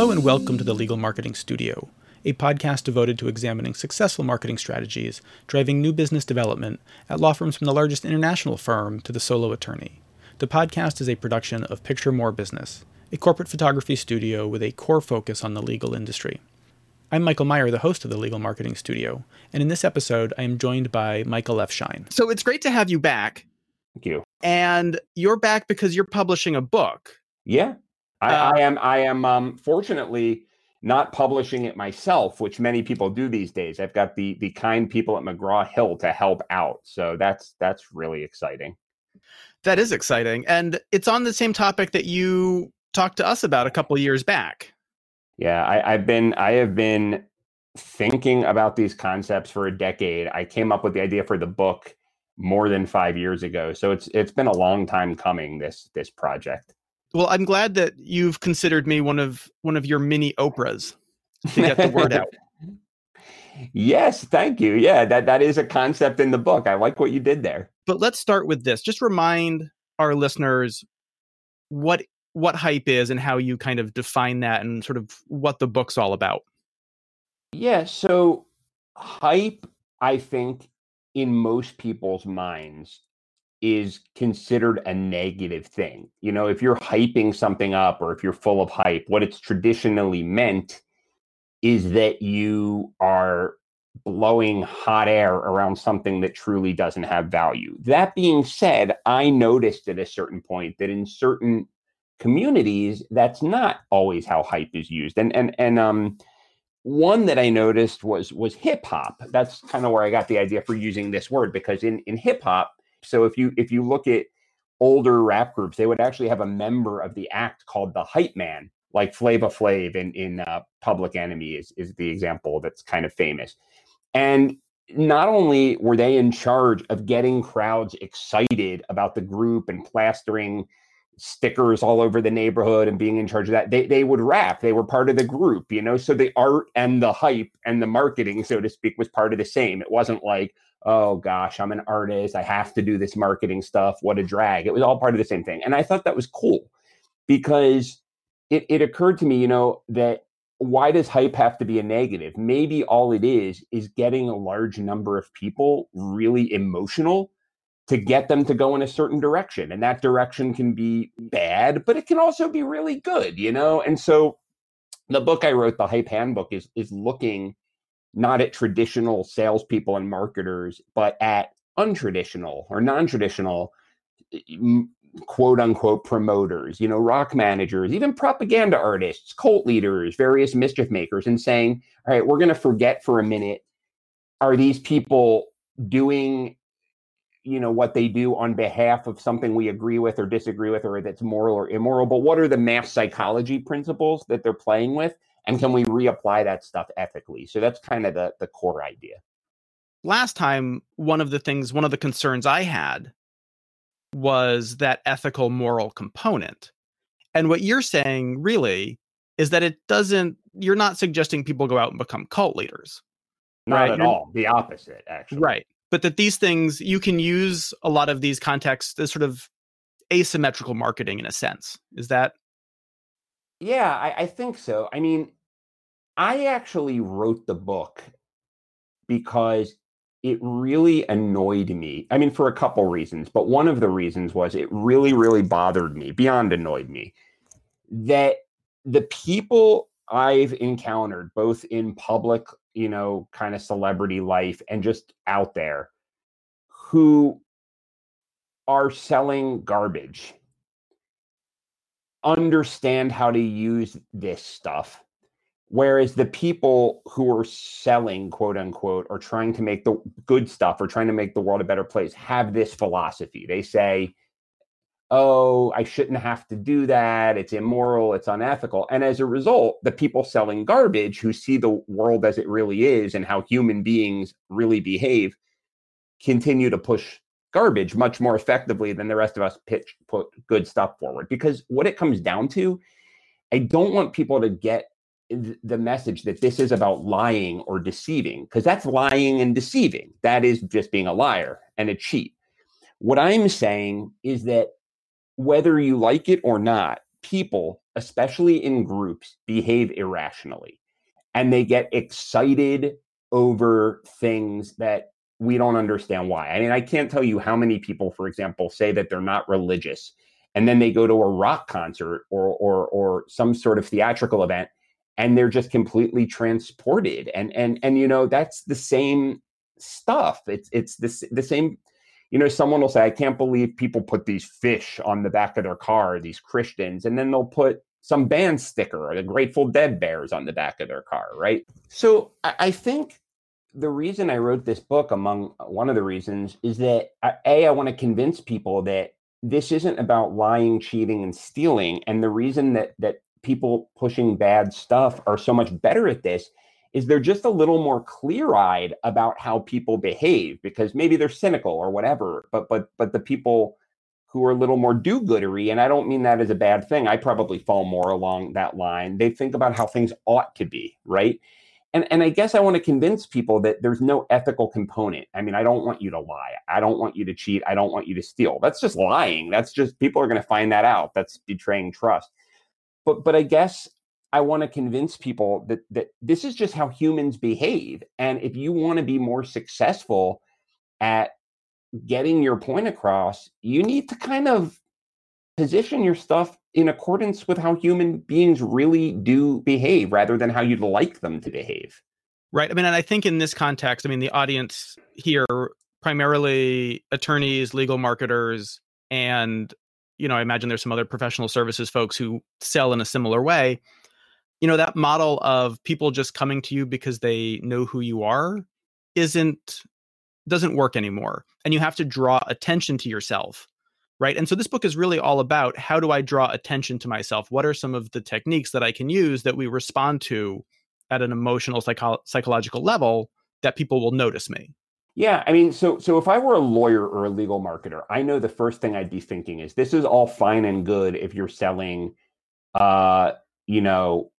Hello and welcome to the Legal Marketing Studio, a podcast devoted to examining successful marketing strategies, driving new business development at law firms from the largest international firm to the solo attorney. The podcast is a production of Picture More Business, a corporate photography studio with a core focus on the legal industry. I'm Michael Meyer, the host of the Legal Marketing Studio, and in this episode, I am joined by Michael F. Schein. So it's great to have you back. Thank you. And you're back because you're publishing a book. Yeah, I, Uh, I am. I am. Um, fortunately, not publishing it myself, which many people do these days. I've got the the kind people at McGraw Hill to help out, so that's that's really exciting. That is exciting. And it's on the same topic that you talked to us about a couple years back. Yeah, I, I've been. I have been thinking about these concepts for a decade. I came up with the idea for the book more than five years ago, so it's it's been a long time coming. This this project. Well, I'm glad that you've considered me one of one of your mini Oprahs to get the word out. Yes, thank you. Yeah, that that is a concept in the book. I like what you did there. But let's start with this. Just remind our listeners what what hype is and how you kind of define that and sort of what the book's all about. Yeah, so hype, I think, in most people's minds is considered a negative thing. You know, if you're hyping something up or if you're full of hype, what it's traditionally meant is that you are blowing hot air around something that truly doesn't have value. That being said, I noticed at a certain point that in certain communities that's not always how hype is used. And and and um one that I noticed was was hip hop. That's kind of where I got the idea for using this word because in in hip hop, so if you if you look at older rap groups, they would actually have a member of the act called the hype man, like Flavor Flav in in uh, Public Enemy is is the example that's kind of famous. And not only were they in charge of getting crowds excited about the group and plastering stickers all over the neighborhood and being in charge of that. They they would rap. They were part of the group, you know. So the art and the hype and the marketing, so to speak, was part of the same. It wasn't like, oh gosh, I'm an artist. I have to do this marketing stuff. What a drag. It was all part of the same thing. And I thought that was cool because it, it occurred to me, you know, that why does hype have to be a negative? Maybe all it is is getting a large number of people really emotional to get them to go in a certain direction. And that direction can be bad, but it can also be really good, you know? And so the book I wrote, the Hype Handbook, is is looking not at traditional salespeople and marketers, but at untraditional or non-traditional quote unquote promoters, you know, rock managers, even propaganda artists, cult leaders, various mischief makers, and saying, all right, we're going to forget for a minute are these people doing you know what they do on behalf of something we agree with or disagree with or that's moral or immoral but what are the mass psychology principles that they're playing with and can we reapply that stuff ethically so that's kind of the the core idea Last time, one of the things, one of the concerns I had was that ethical moral component. And what you're saying really is that it doesn't, you're not suggesting people go out and become cult leaders. not Right, at you're- all the opposite actually Right. But that these things, you can use a lot of these contexts as sort of asymmetrical marketing in a sense. Is that Yeah, I, I think so. I mean, I actually wrote the book because it really annoyed me. I mean, for a couple reasons, but one of the reasons was it really, really bothered me, beyond annoyed me, that the people I've encountered, both in public, you know, kind of celebrity life and just out there, who are selling garbage understand how to use this stuff. Whereas the people who are selling, quote unquote, or trying to make the good stuff or trying to make the world a better place have this philosophy. They say, oh, I shouldn't have to do that. It's immoral. It's unethical. And as a result, the people selling garbage who see the world as it really is and how human beings really behave continue to push garbage much more effectively than the rest of us pitch put good stuff forward because what it comes down to i don't want people to get the message that this is about lying or deceiving because that's lying and deceiving that is just being a liar and a cheat what i'm saying is that whether you like it or not people especially in groups, behave irrationally. And they get excited over things that we don't understand why. I mean, I can't tell you how many people, for example, say that they're not religious and then they go to a rock concert or or or some sort of theatrical event and they're just completely transported. And and and you know that's the same stuff. It's it's the, the same you know someone will say i can't believe people put these fish on the back of their car these christians and then they'll put some band sticker or the grateful dead bears on the back of their car right? So i, I think the reason i wrote this book among uh, one of the reasons is that uh, a i want to convince people that this isn't about lying cheating and stealing and the reason that that people pushing bad stuff are so much better at this is they're just a little more clear-eyed about how people behave because maybe they're cynical or whatever but but but the people who are a little more do-goodery and i don't mean that as a bad thing i probably fall more along that line. They think about how things ought to be right? And and i guess i want to convince people that there's no ethical component. I mean i don't want you to lie. I don't want you to cheat. I don't want you to steal. That's just lying. That's just people are going to find that out. That's betraying trust. But but I guess I want to convince people that that this is just how humans behave. And if you want to be more successful at getting your point across, you need to kind of position your stuff in accordance with how human beings really do behave rather than how you'd like them to behave. Right. I mean, and I think in this context, I mean, the audience here primarily attorneys, legal marketers, and you know, I imagine there's some other professional services folks who sell in a similar way. You know, that model of people just coming to you because they know who you are isn't doesn't work anymore. And you have to draw attention to yourself. Right. And so this book is really all about how do I draw attention to myself? What are some of the techniques that I can use that we respond to at an emotional psycho- psychological level that people will notice me? Yeah, I mean, so so if I were a lawyer or a legal marketer, I know the first thing I'd be thinking is this is all fine and good if you're selling uh, you know,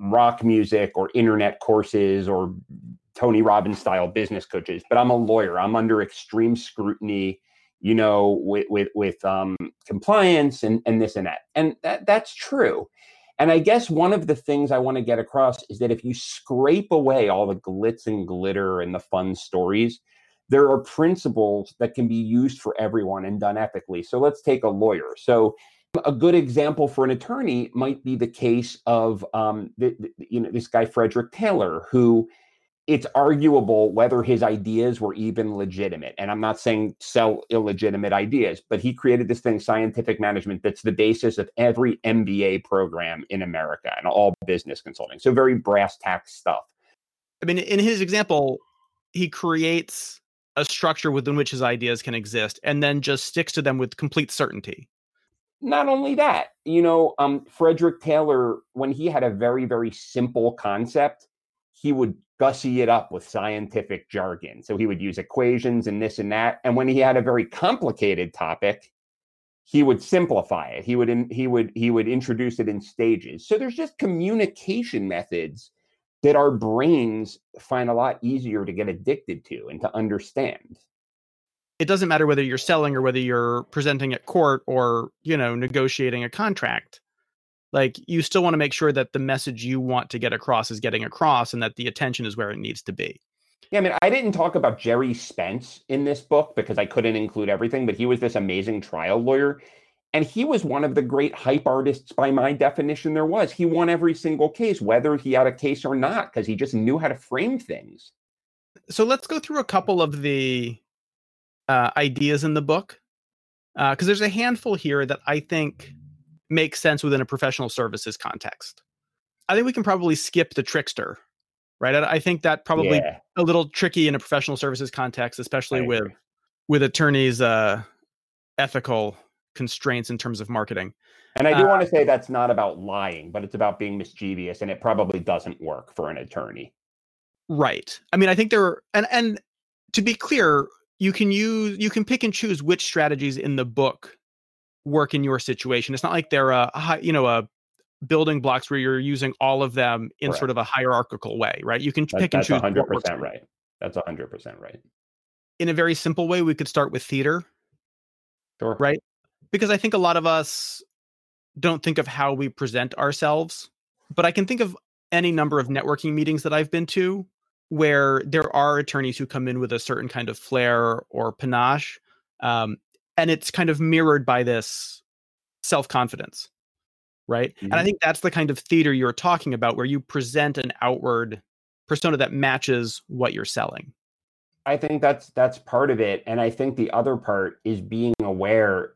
rock music or internet courses or Tony Robbins style business coaches, but I'm a lawyer. I'm under extreme scrutiny, you know, with with with um compliance and and this and that. And that that's true. And I guess one of the things I want to get across is that if you scrape away all the glitz and glitter and the fun stories, there are principles that can be used for everyone and done ethically. So let's take a lawyer. So a good example for an attorney might be the case of um, the, the, you know this guy Frederick Taylor, who it's arguable whether his ideas were even legitimate. And I'm not saying sell illegitimate ideas, but he created this thing, scientific management, that's the basis of every MBA program in America and all business consulting. So very brass tacks stuff. I mean, in his example, he creates a structure within which his ideas can exist and then just sticks to them with complete certainty. Not only that, you know, um, Frederick Taylor, when he had a very, very simple concept, he would gussy it up with scientific jargon. So he would use equations and this and that. And when he had a very complicated topic, he would simplify it. He would in, he would he would introduce it in stages. So there's just communication methods that our brains find a lot easier to get addicted to and to understand. It doesn't matter whether you're selling or whether you're presenting at court or, you know, negotiating a contract. Like you still want to make sure that the message you want to get across is getting across and that the attention is where it needs to be. Yeah i mean i didn't talk about Gerry Spence in this book because i couldn't include everything but he was this amazing trial lawyer and he was one of the great hype artists by my definition there was. He won every single case whether he had a case or not because he just knew how to frame things. So let's go through a couple of the uh, ideas in the book because uh, there's a handful here that i think makes sense within a professional services context. I think we can probably skip the trickster, right? I, I think that probably yeah. a little tricky in a professional services context, especially with with attorneys' uh, ethical constraints in terms of marketing. And I do uh, want to say that's not about lying, but it's about being mischievous, and it probably doesn't work for an attorney. Right. I mean, I think there are, and and to be clear, you can use you can pick and choose which strategies in the book work in your situation. It's not like they're a, a you know a building blocks where you're using all of them in sort of a hierarchical way, right? You can that, pick and choose. That's 100% right. That's 100% right. In a very simple way, we could start with theater. Sure. Right? Because I think a lot of us don't think of how we present ourselves, but I can think of any number of networking meetings that I've been to where there are attorneys who come in with a certain kind of flair or panache. Um, and it's kind of mirrored by this self confidence. Right. Mm-hmm. And I mm-hmm. think that's the kind of theater you're talking about where you present an outward persona that matches what you're selling. I think that's that's part of it. And I think the other part is being aware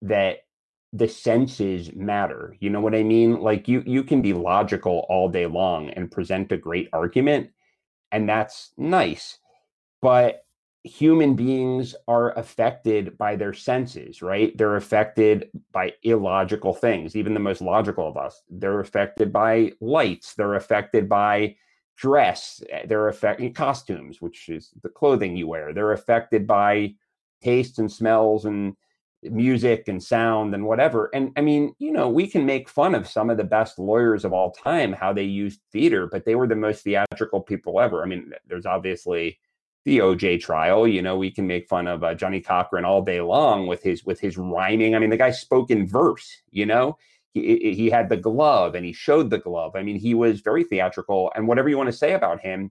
that the senses matter. You know what I mean? Like you you can be logical all day long and present a great argument and that's nice. But human beings are affected by their senses, right? They're affected by illogical things, even the most logical of us. They're affected by lights, they're affected by dress, eh, they're affected costumes, which is the clothing you wear. They're affected by tastes and smells and music and sound and whatever. And I mean, you know, we can make fun of some of the best lawyers of all time, how they used theater, but they were the most theatrical people ever. I mean, there's obviously the OJ trial. You know, we can make fun of uh, Johnnie Cochran all day long with his with his rhyming. I mean, the guy spoke in verse. You know, he he had the glove and he showed the glove. I mean, he was very theatrical. And whatever you want to say about him,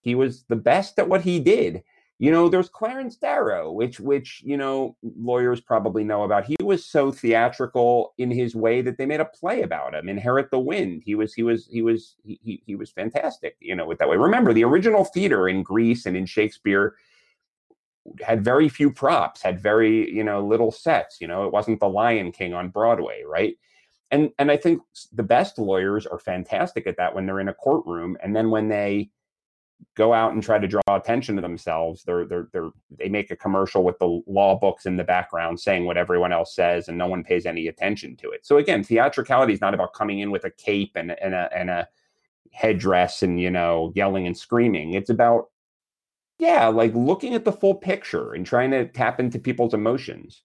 he was the best at what he did. You know, there's Clarence Darrow, which which you know lawyers probably know about. He was so theatrical in his way that they made a play about him. Inherit the Wind. He was he was he was he he, was fantastic. You know, with that way. Remember, the original theater in Greece and in Shakespeare had very few props, had very you know little sets. You know, it wasn't the Lion King on Broadway, right? And and I think the best lawyers are fantastic at that when they're in a courtroom, and then when they go out and try to draw attention to themselves. They're they're they're they make a commercial with the law books in the background saying what everyone else says, and no one pays any attention to it. So again, theatricality is not about coming in with a cape and and a and a headdress and you know yelling and screaming. It's about yeah, like looking at the full picture and trying to tap into people's emotions.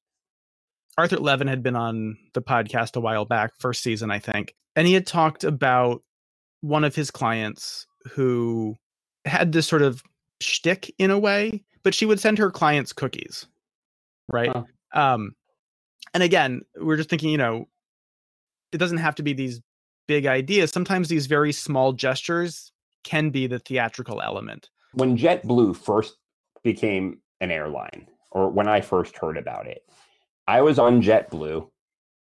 Arthur Levin had been on the podcast a while back, first season, I think, and he had talked about one of his clients who had this sort of shtick in a way, but she would send her clients cookies, right? Huh. Um, and again, we're just thinking, you know, it doesn't have to be these big ideas. Sometimes these very small gestures can be the theatrical element. When JetBlue first became an airline, or when I first heard about it, I was on JetBlue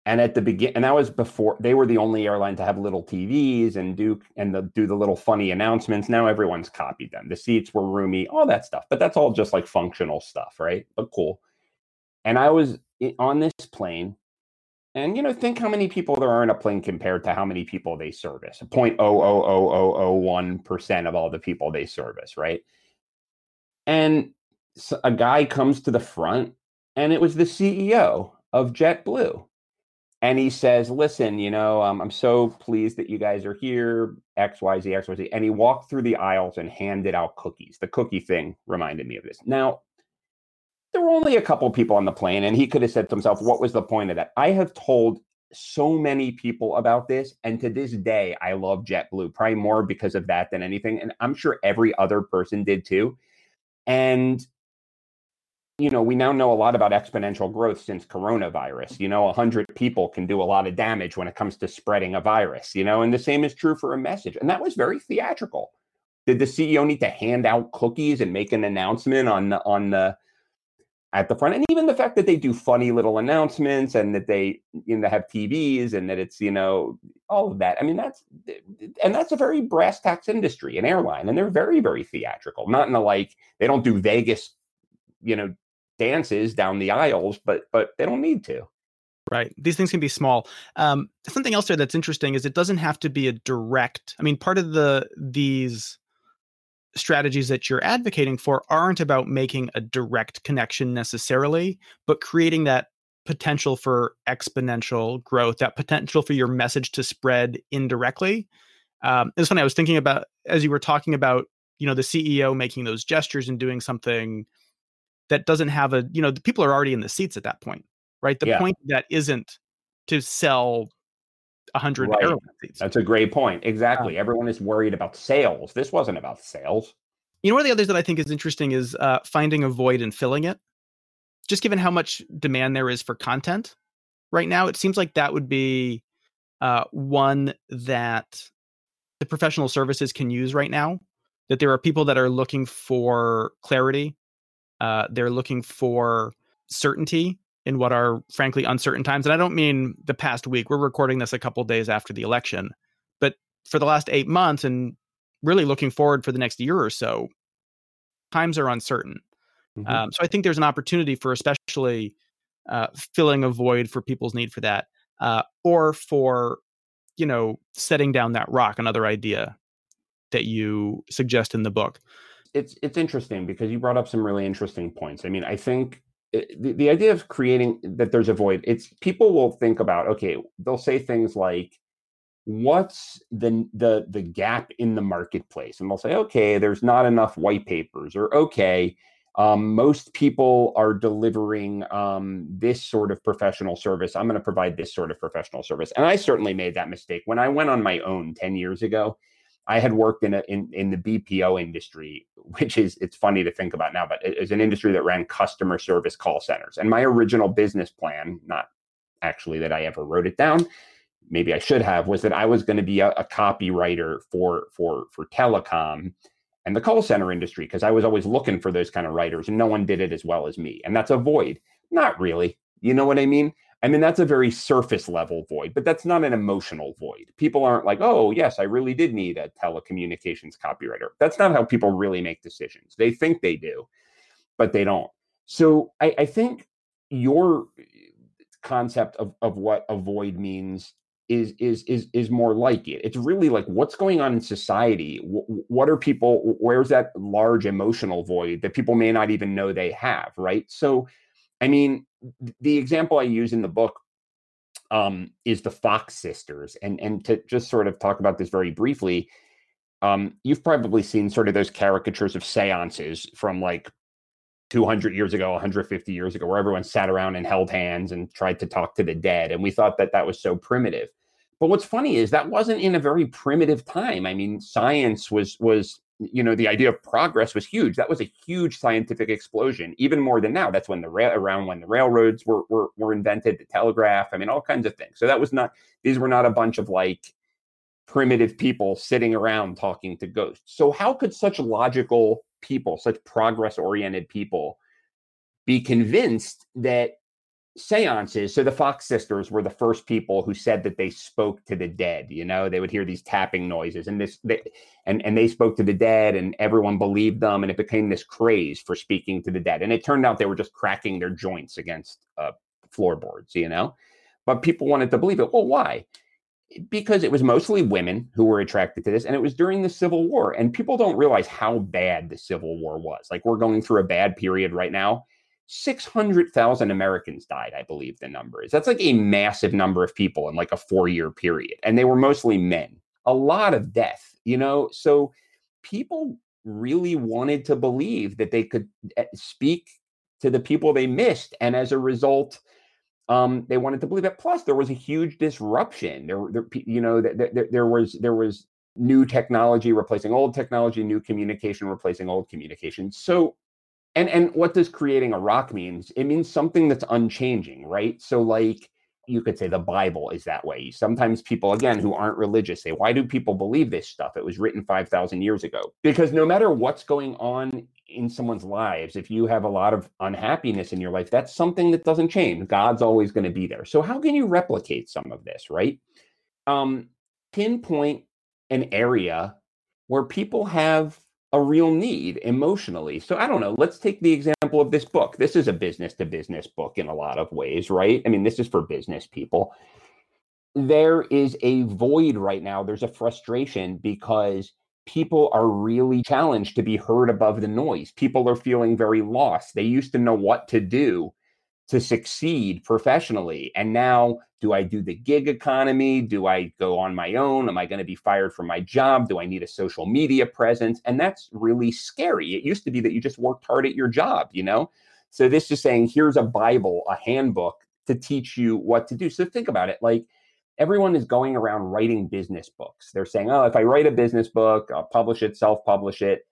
and at the begin, and that was before they were the only airline to have little TVs and do and the, do the little funny announcements. Now everyone's copied them. The seats were roomy, all that stuff. But that's all just like functional stuff, right? But cool. And I was on this plane, and you know, think how many people there are in a plane compared to how many people they service. Point oh oh oh oh oh one percent of all the people they service, right? And a guy comes to the front, and it was the CEO of JetBlue and he says, "Listen, you know, um, I'm so pleased that you guys are here. X, Y, Z, X, Y, Z." And he walked through the aisles and handed out cookies. The cookie thing reminded me of this. Now, there were only a couple people on the plane, and he could have said to himself, "What was the point of that?" I have told so many people about this, and to this day, I love JetBlue probably more because of that than anything. And I'm sure every other person did too. And you know, we now know a lot about exponential growth since coronavirus. You know, 100 people can do a lot of damage when it comes to spreading a virus, you know, and the same is true for a message. And that was very theatrical. Did the CEO need to hand out cookies and make an announcement on the, on the, at the front and even the fact that they do funny little announcements and that they you know have TVs and that it's you know all of that I mean that's and that's a very brass tacks industry an airline and they're very very theatrical not in the like they don't do Vegas you know dances down the aisles, but but they don't need to. Right. These things can be small. Um, something else there that's interesting is it doesn't have to be a direct. I mean, part of the these strategies that you're advocating for aren't about making a direct connection necessarily, but creating that potential for exponential growth, that potential for your message to spread indirectly. Um, it's funny. I was thinking about as you were talking about, you know, the CEO making those gestures and doing something that doesn't have a you know the people are already in the seats at that point right the yeah. point that isn't to sell 100 right. seats that's a great point exactly everyone is worried about sales this wasn't about sales you know one of the others that i think is interesting is uh, finding a void and filling it just given how much demand there is for content right now. It seems like that would be uh, one that the professional services can use right now. That there are people that are looking for clarity, uh, they're looking for certainty in what are frankly uncertain times. And I don't mean the past week. We're recording this a couple days after the election, but for the last eight months and really looking forward for the next year or so, times are uncertain. Mm-hmm. Um, so I think there's an opportunity for especially uh, filling a void for people's need for that, uh, or for you know setting down that rock. Another idea that you suggest in the book. It's it's interesting because you brought up some really interesting points. I mean, I think eh, the, the idea of creating that there's a void. It's people will think about okay, they'll say things like what's the the the gap in the marketplace and they'll say okay there's not enough white papers or okay um, most people are delivering um, this sort of professional service. I'm going to provide this sort of professional service. And I certainly made that mistake when I went on my own 10 years ago. I had worked in a, in, in the BPO industry, which is it's funny to think about now, but it is an industry that ran customer service call centers. And my original business plan, not actually that I ever wrote it down, maybe I should have, was that I was going to be a, a copywriter for for for telecom and the call center industry because I was always looking for those kind of writers and no one did it as well as me. And that's a void. Not really. You know what I mean? I mean, that's a very surface level void, but that's not an emotional void. People aren't like, oh, yes, I really did need a telecommunications copywriter. That's not how people really make decisions. They think they do, but they don't. So I, I think your eh, concept of, of what a void means is is is is more like it. It's really like what's going on in society. what are people? Where's that large emotional void that people may not even know they have? Right. So, I mean, the example I use in the book um, is the Fox sisters, and and to just sort of talk about this very briefly. Um, you've probably seen sort of those caricatures of seances from like 200 years ago, 150 years ago, where everyone sat around and held hands and tried to talk to the dead. And we thought that that was so primitive. But what's funny is that wasn't in a very primitive time. I mean, science was was you know the idea of progress was huge. That was a huge scientific explosion, even more than now. That's when the rail around when the railroads were, were were invented, the telegraph. I mean, all kinds of things. So that was not these were not a bunch of like primitive people sitting around talking to ghosts. So how could such logical people, such progress oriented people, be convinced that seances. So the Fox sisters were the first people who said that they spoke to the dead. You know, they would hear these tapping noises, and this, they, and and they spoke to the dead, and everyone believed them, and it became this craze for speaking to the dead. And it turned out they were just cracking their joints against uh, floorboards. You know, but people wanted to believe it. Well, why? Because it was mostly women who were attracted to this, and it was during the Civil War. And people don't realize how bad the Civil War was. Like we're going through a bad period right now 600,000 Americans died, I believe the number is. That's like a massive number of people in like a four year period. And they were mostly men. A lot of death, you know? So people really wanted to believe that they could eh, speak to the people they missed. And as a result, um, they wanted to believe it. Plus, there was a huge disruption. There, there you know, there, there, there was there was new technology replacing old technology, new communication replacing old communication. So and and what does creating a rock means? It means something that's unchanging right? So like you could say the bible is that way. Sometimes people again who aren't religious say why do people believe this stuff? It was written 5000 years ago. Because no matter what's going on in someone's lives if you have a lot of unhappiness in your life that's something that doesn't change. God's always going to be there. So how can you replicate some of this right? Um pinpoint an area where people have a real need emotionally. So I don't know. Let's take the example of this book. This is a business to business book in a lot of ways, right? I mean, this is for business people. There is a void right now. There's a frustration because people are really challenged to be heard above the noise. People are feeling very lost. They used to know what to do to succeed professionally. And now, do I do the gig economy? Do I go on my own? Am I going to be fired from my job? Do I need a social media presence? And that's really scary. It used to be that you just worked hard at your job, you know? So this is saying here's a Bible, a handbook to teach you what to do. So think about it like everyone is going around writing business books. They're saying, oh, if I write a business book, I'll publish it, self publish it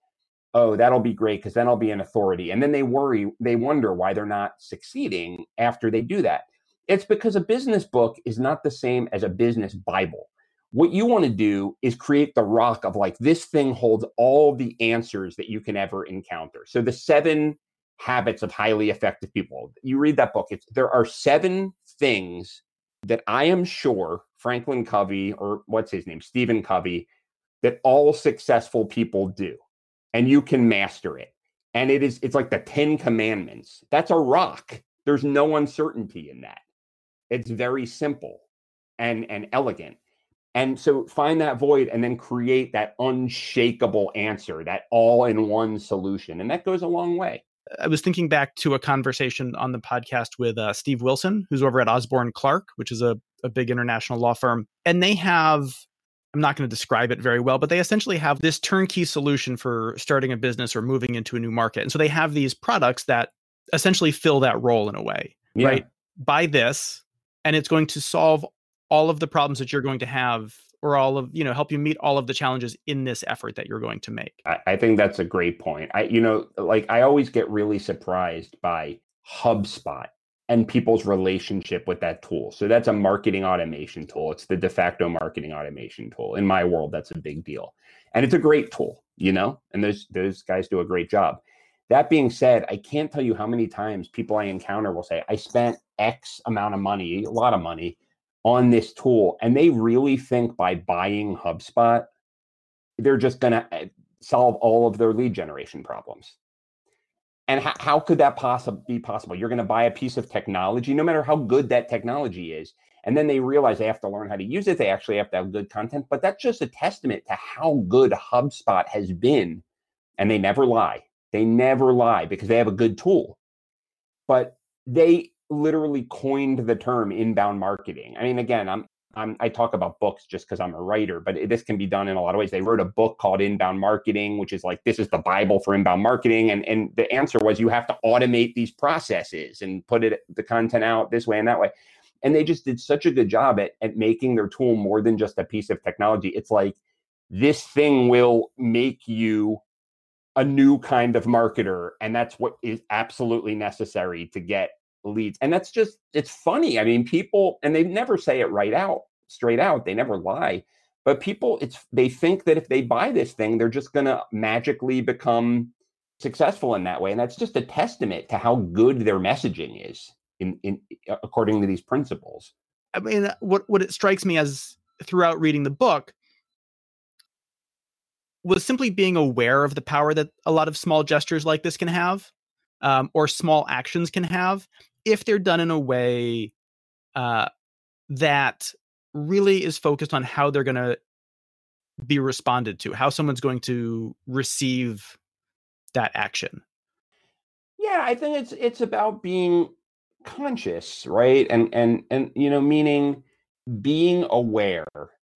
oh, that'll be great because then I'll be an authority. And then they worry, they wonder why they're not succeeding after they do that. It's because a business book is not the same as a business Bible. What you want to do is create the rock of like, this thing holds all the answers that you can ever encounter. So the seven habits of highly effective people. You read that book. It's there are seven things that I am sure Franklin Covey or what's his name, Stephen Covey, that all successful people do, and you can master it. And it is it's like the Ten Commandments. That's a rock. There's no uncertainty in that. It's very simple and and elegant. And so find that void and then create that unshakable answer, that all in one solution. And that goes a long way. I was thinking back to a conversation on the podcast with uh, Steve Wilson, who's over at Osborne Clarke, which is a, a big international law firm. And they have, I'm not going to describe it very well, but they essentially have this turnkey solution for starting a business or moving into a new market. And so they have these products that essentially fill that role in a way, yeah. right? Buy this, and it's going to solve all of the problems that you're going to have or all of you know help you meet all of the challenges in this effort that you're going to make I, I, think that's a great point i you know like i always get really surprised by HubSpot and people's relationship with that tool. So that's a marketing automation tool. It's the de facto marketing automation tool. In my world that's a big deal. And it's a great tool you know and those those guys do a great job. That being said i can't tell you how many times people i encounter will say i spent x amount of money a lot of money on this tool and they really think by buying HubSpot they're just going to eh, solve all of their lead generation problems. And how, how could that possibly be possible? You're going to buy a piece of technology, no matter how good that technology is, and then they realize they have to learn how to use it. They actually have to have good content, but that's just a testament to how good HubSpot has been. And they never lie. They never lie because they have a good tool. But they literally coined the term inbound marketing. I mean, again, I'm, I'm i talk about books just because I'm a writer, but this can be done in a lot of ways. They wrote a book called Inbound Marketing, which is like this is the Bible for inbound marketing, and and the answer was you have to automate these processes and put it the content out this way and that way. And they just did such a good job at at making their tool more than just a piece of technology. It's like this thing will make you a new kind of marketer and that's what is absolutely necessary to get leads. And that's just, it's funny. I mean, people, and they never say it right out, straight out, they never lie. But people, it's they think that if they buy this thing, they're just going to magically become successful in that way. And that's just a testament to how good their messaging is in, in according to these principles. I mean, what, what it strikes me as throughout reading the book was simply being aware of the power that a lot of small gestures like this can have um, or small actions can have if they're done in a way uh, that really is focused on how they're going to be responded to, how someone's going to receive that action. Yeah, I think it's it's about being conscious, right? And and and you know, meaning being aware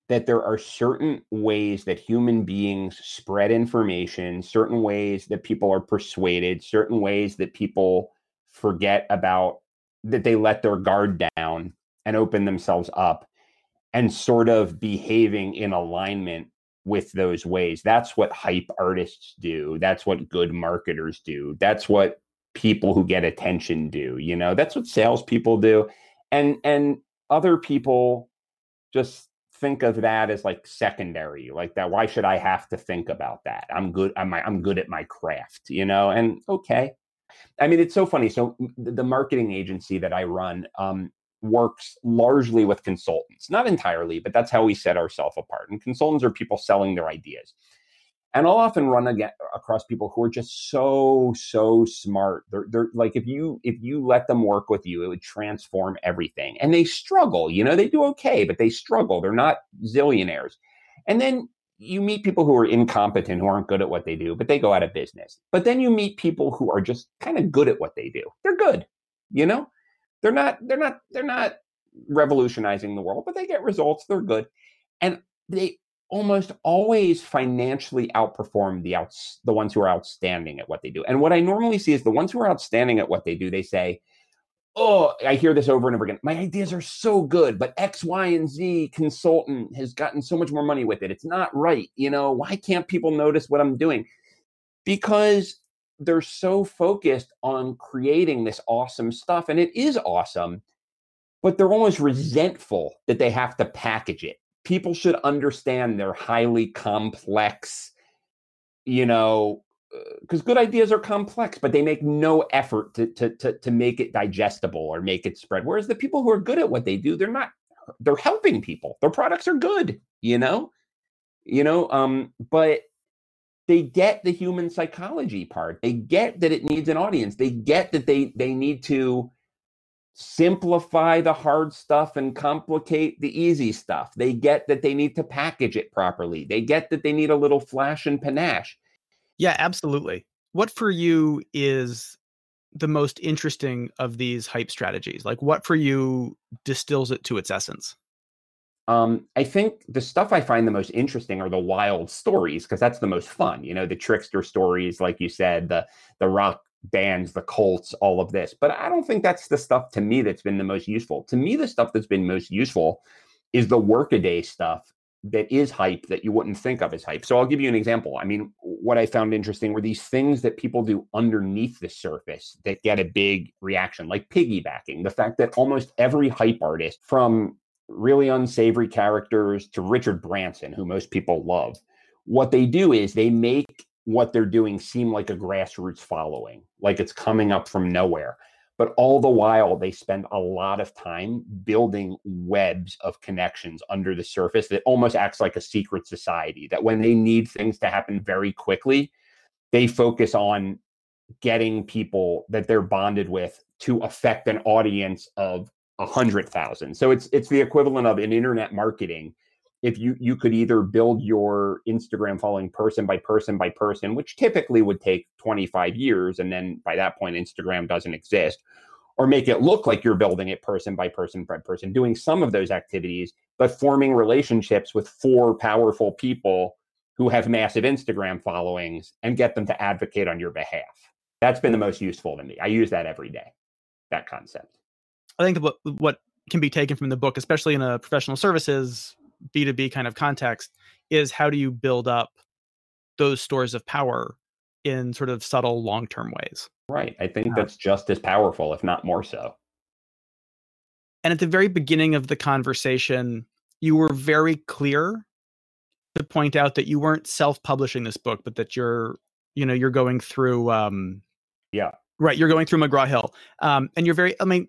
that there are certain ways that human beings spread information, certain ways that people are persuaded, certain ways that people forget about that they let their guard down and open themselves up and sort of behaving in alignment with those ways. That's what hype artists do. That's what good marketers do. That's what people who get attention do. You know, that's what salespeople do. And and other people just think of that as like secondary, like that. Why should I have to think about that? I'm good. I'm I'm good at my craft, you know. And okay, I mean, it's so funny. So the marketing agency that I run um, works largely with consultants, not entirely, but that's how we set ourselves apart. And consultants are people selling their ideas. And I'll often run again across people who are just so so smart. They're they're like if you if you let them work with you, it would transform everything. And they struggle. You know, they do okay, but they struggle. They're not zillionaires. And then you meet people who are incompetent, who aren't good at what they do, but they go out of business. But then you meet people who are just kind of good at what they do. They're good, you know. They're not. They're not. They're not revolutionizing the world, but they get results. They're good, and they almost always financially outperform the outs the ones who are outstanding at what they do. And what I normally see is the ones who are outstanding at what they do. They say, oh, I hear this over and over again. My ideas are so good, but X, Y, and Z consultant has gotten so much more money with it. It's not right. You know, why can't people notice what I'm doing? Because they're so focused on creating this awesome stuff, and it is awesome. but they're almost resentful that they have to package it. People should understand they're highly complex, you know, because good ideas are complex, but they make no effort to, to, to, to make it digestible or make it spread. Whereas the people who are good at what they do, they're not, they're helping people. Their products are good, you know, you know, um, but they get the human psychology part. They get that it needs an audience. They get that they they need to simplify the hard stuff and complicate the easy stuff. They get that they need to package it properly. They get that they need a little flash and panache. Yeah, absolutely. What for you is the most interesting of these hype strategies? Like what for you distills it to its essence? Um, I think the stuff I find the most interesting are the wild stories because that's the most fun. You know, the trickster stories, like you said, the the rock bands, the cults, all of this. But I don't think that's the stuff to me that's been the most useful. To me, the stuff that's been most useful is the workaday stuff that is hype that you wouldn't think of as hype. So I'll give you an example. I mean, what I found interesting were these things that people do underneath the surface that get a big reaction, like piggybacking. The fact that almost every hype artist, from really unsavory characters to Richard Branson, who most people love. What they do is they make what they're doing seem like a grassroots following, like it's coming up from nowhere. But all the while, they spend a lot of time building webs of connections under the surface that almost acts like a secret society. That when they need things to happen very quickly, they focus on getting people that they're bonded with to affect an audience of a hundred thousand. So it's it's the equivalent of in internet marketing. If you you could either build your Instagram following person by person by person, which typically would take 25 years, and then by that point Instagram doesn't exist, or make it look like you're building it person by person by person, doing some of those activities, but forming relationships with four powerful people who have massive Instagram followings and get them to advocate on your behalf. That's been the most useful to me. I use that every day, that concept. I think what what can be taken from the book, especially in a professional services B two B kind of context, is how do you build up those stores of power in sort of subtle long term ways. Right. I think that's just as powerful, if not more so. And at the very beginning of the conversation, you were very clear to point out that you weren't self-publishing this book, but that you're, you know, you're going through um yeah. Right, you're going through McGraw Hill. Um and you're very I mean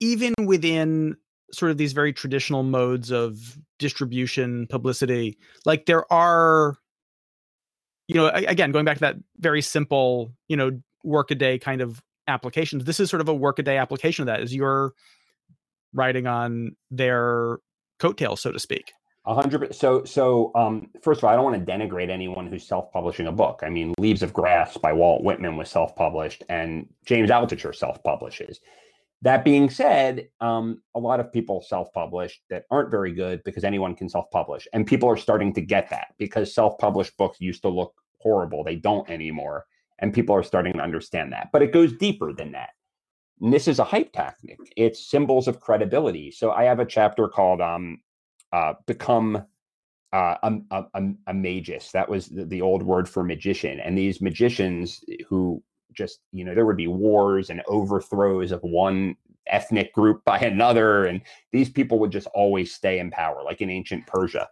even within sort of these very traditional modes of distribution publicity like there are you know again going back to that very simple you know workaday kind of applications this is sort of a workaday application of that is you're riding on their coattails so to speak a hundred. So, so um, first of all, I don't want to denigrate anyone who's self-publishing a book. I mean, Leaves of Grass by Walt Whitman was self-published, and James Altucher self-publishes. That being said, um, a lot of people self publish that aren't very good because anyone can self publish. And people are starting to get that because self published books used to look horrible. They don't anymore. And people are starting to understand that. But it goes deeper than that. And this is a hype tactic, it's symbols of credibility. So I have a chapter called um, uh, Become uh, a, a, a, magus. That was the, the old word for magician. And these magicians who just you know there would be wars and overthrows of one ethnic group by another and these people would just always stay in power like in ancient persia.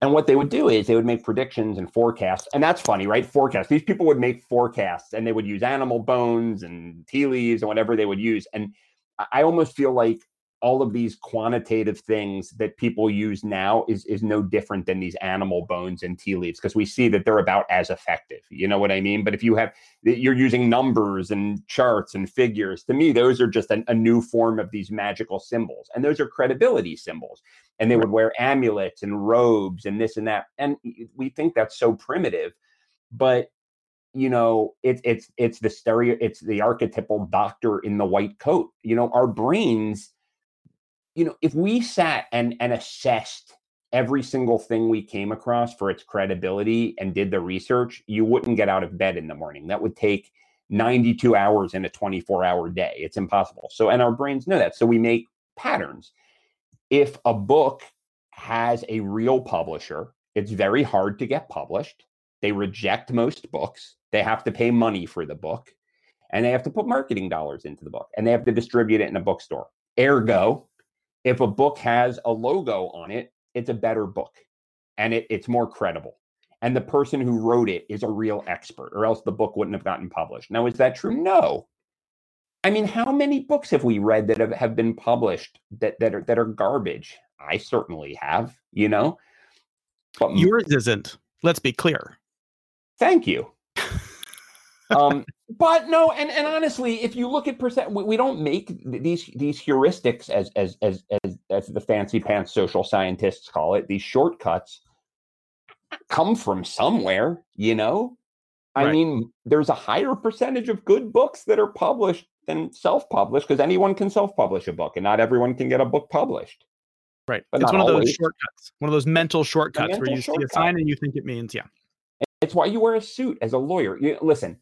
And what they would do is they would make predictions and forecasts and that's funny right? Forecasts these people would make forecasts and they would use animal bones and tea leaves and whatever they would use and i almost feel like all of these quantitative things that people use now is is no different than these animal bones and tea leaves because we see that they're about as effective you know what i mean? But if you have you're using numbers and charts and figures to me those are just a, a new form of these magical symbols and those are credibility symbols and they would wear amulets and robes and this and that and we think that's so primitive but you know it's it's it's the stereo it's the archetypal doctor in the white coat you know? Our brains you know, if we sat and and assessed every single thing we came across for its credibility and did the research, you wouldn't get out of bed in the morning. That would take 92 hours in a 24 hour day. It's impossible. So, and our brains know that. So we make patterns. If a book has a real publisher, it's very hard to get published. They reject most books. They have to pay money for the book and they have to put marketing dollars into the book and they have to distribute it in a bookstore Ergo, if a book has a logo on it, it's a better book and it, it's more credible. And the person who wrote it is a real expert, or else the book wouldn't have gotten published. Now, is that true? No. I mean, how many books have we read that have, have been published that, that are that are garbage? I certainly have, you know. But yours isn't. Let's be clear. Thank you. um, but no, and and honestly, if you look at percent, we, we, don't make these these heuristics as, as as as as the fancy pants social scientists call it. These shortcuts come from somewhere, you know. I right. mean, there's a higher percentage of good books that are published than self-published because anyone can self-publish a book, and not everyone can get a book published. Right. But it's one of those shortcuts, one of those mental shortcuts mental where you shortcut. see a sign and you think it means, yeah. It's why you wear a suit as a lawyer. You, listen,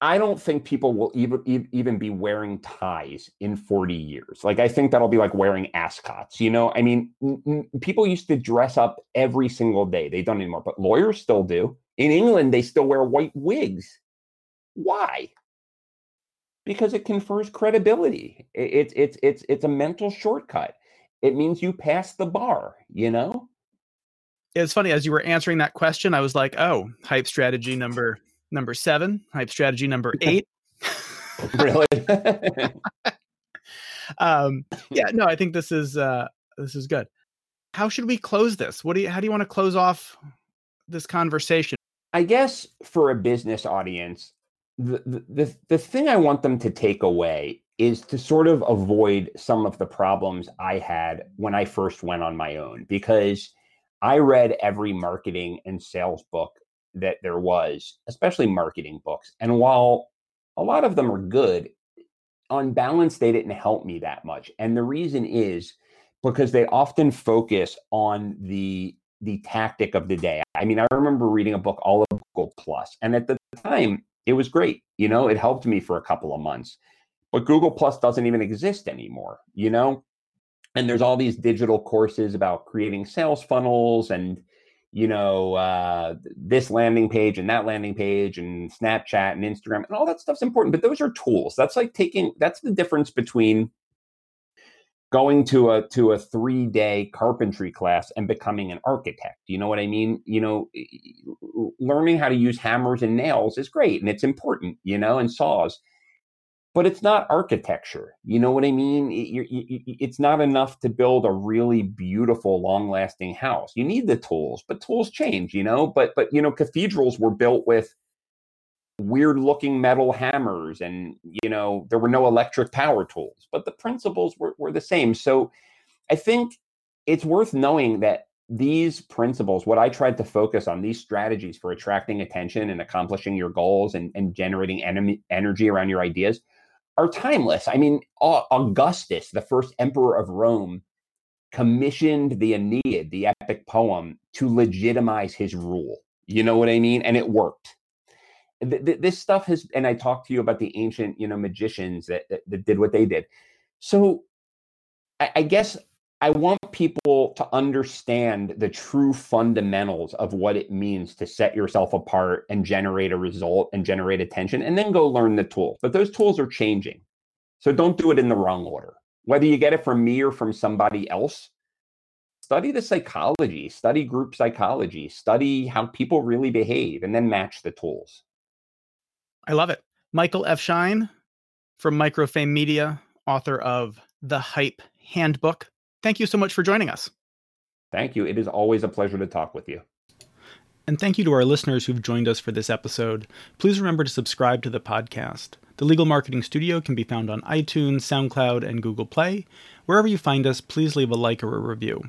I don't think people will even even be wearing ties in 40 years. Like I think that'll be like wearing ascots. You know, I mean, n- n- people used to dress up every single day. They don't anymore, but lawyers still do. In England, they still wear white wigs. Why? Because it confers credibility. It's it's it's it's a mental shortcut. It means you pass the bar. You know. It's funny as you were answering that question, I was like, "Oh, hype strategy number number seven, hype strategy number eight. really? um, yeah, no, I think this is uh, this is good. How should we close this? What do you? How do you want to close off this conversation? I guess for a business audience, the, the the the thing I want them to take away is to sort of avoid some of the problems I had when I first went on my own because I read every marketing and sales book that there was, especially marketing books. And while a lot of them are good, on balance, they didn't help me that much. And the reason is because they often focus on the the tactic of the day. I mean, I remember reading a book, All of Google Plus, and at the time, it was great. You know, it helped me for a couple of months. But Google Plus doesn't even exist anymore. You know, and there's all these digital courses about creating sales funnels and you know, uh, this landing page and that landing page and Snapchat and Instagram and all that stuff's important. But those are tools. That's like taking, that's the difference between going to a to a three day carpentry class and becoming an architect you know what i mean you know learning how to use hammers and nails is great and it's important you know and saws but it's not architecture. You know what I mean? It, it, it's not enough to build a really beautiful, long-lasting house. You need the tools, but tools change. You know, but but you know, cathedrals were built with weird-looking metal hammers, and you know, there were no electric power tools, but the principles were, were the same. So, I think it's worth knowing that these principles, what I tried to focus on, these strategies for attracting attention and accomplishing your goals and, and generating en- energy around your ideas are timeless. I mean, Augustus, the first emperor of Rome, commissioned the Aeneid, the epic poem, to legitimize his rule. You know what I mean? And it worked. This stuff has, and I talked to you about the ancient, you know, magicians that, that, that did what they did. So I, I guess I want people to understand the true fundamentals of what it means to set yourself apart and generate a result and generate attention, and then go learn the tool. But those tools are changing. So don't do it in the wrong order. Whether you get it from me or from somebody else, study the psychology, study group psychology, study how people really behave, and then match the tools. I love it. Michael F. Schein from Microfame Media, author of The Hype Handbook Thank you so much for joining us. Thank you. It is always a pleasure to talk with you. And thank you to our listeners who've joined us for this episode. Please remember to subscribe to the podcast. The Legal Marketing Studio can be found on iTunes, SoundCloud, and Google Play. Wherever you find us, please leave a like or a review.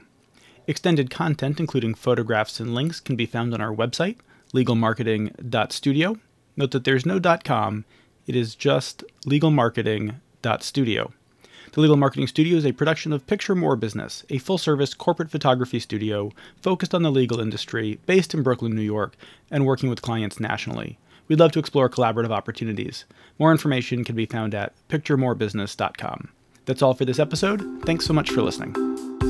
Extended content, including photographs and links, can be found on our website, legalmarketing.studio. Note that there's no .com, it is just legalmarketing.studio. The Legal Marketing Studio is a production of Picture More Business, a full service corporate photography studio focused on the legal industry, based in Brooklyn, New York, and working with clients nationally. We'd love to explore collaborative opportunities. More information can be found at picturemorebusiness.com. That's all for this episode. Thanks so much for listening.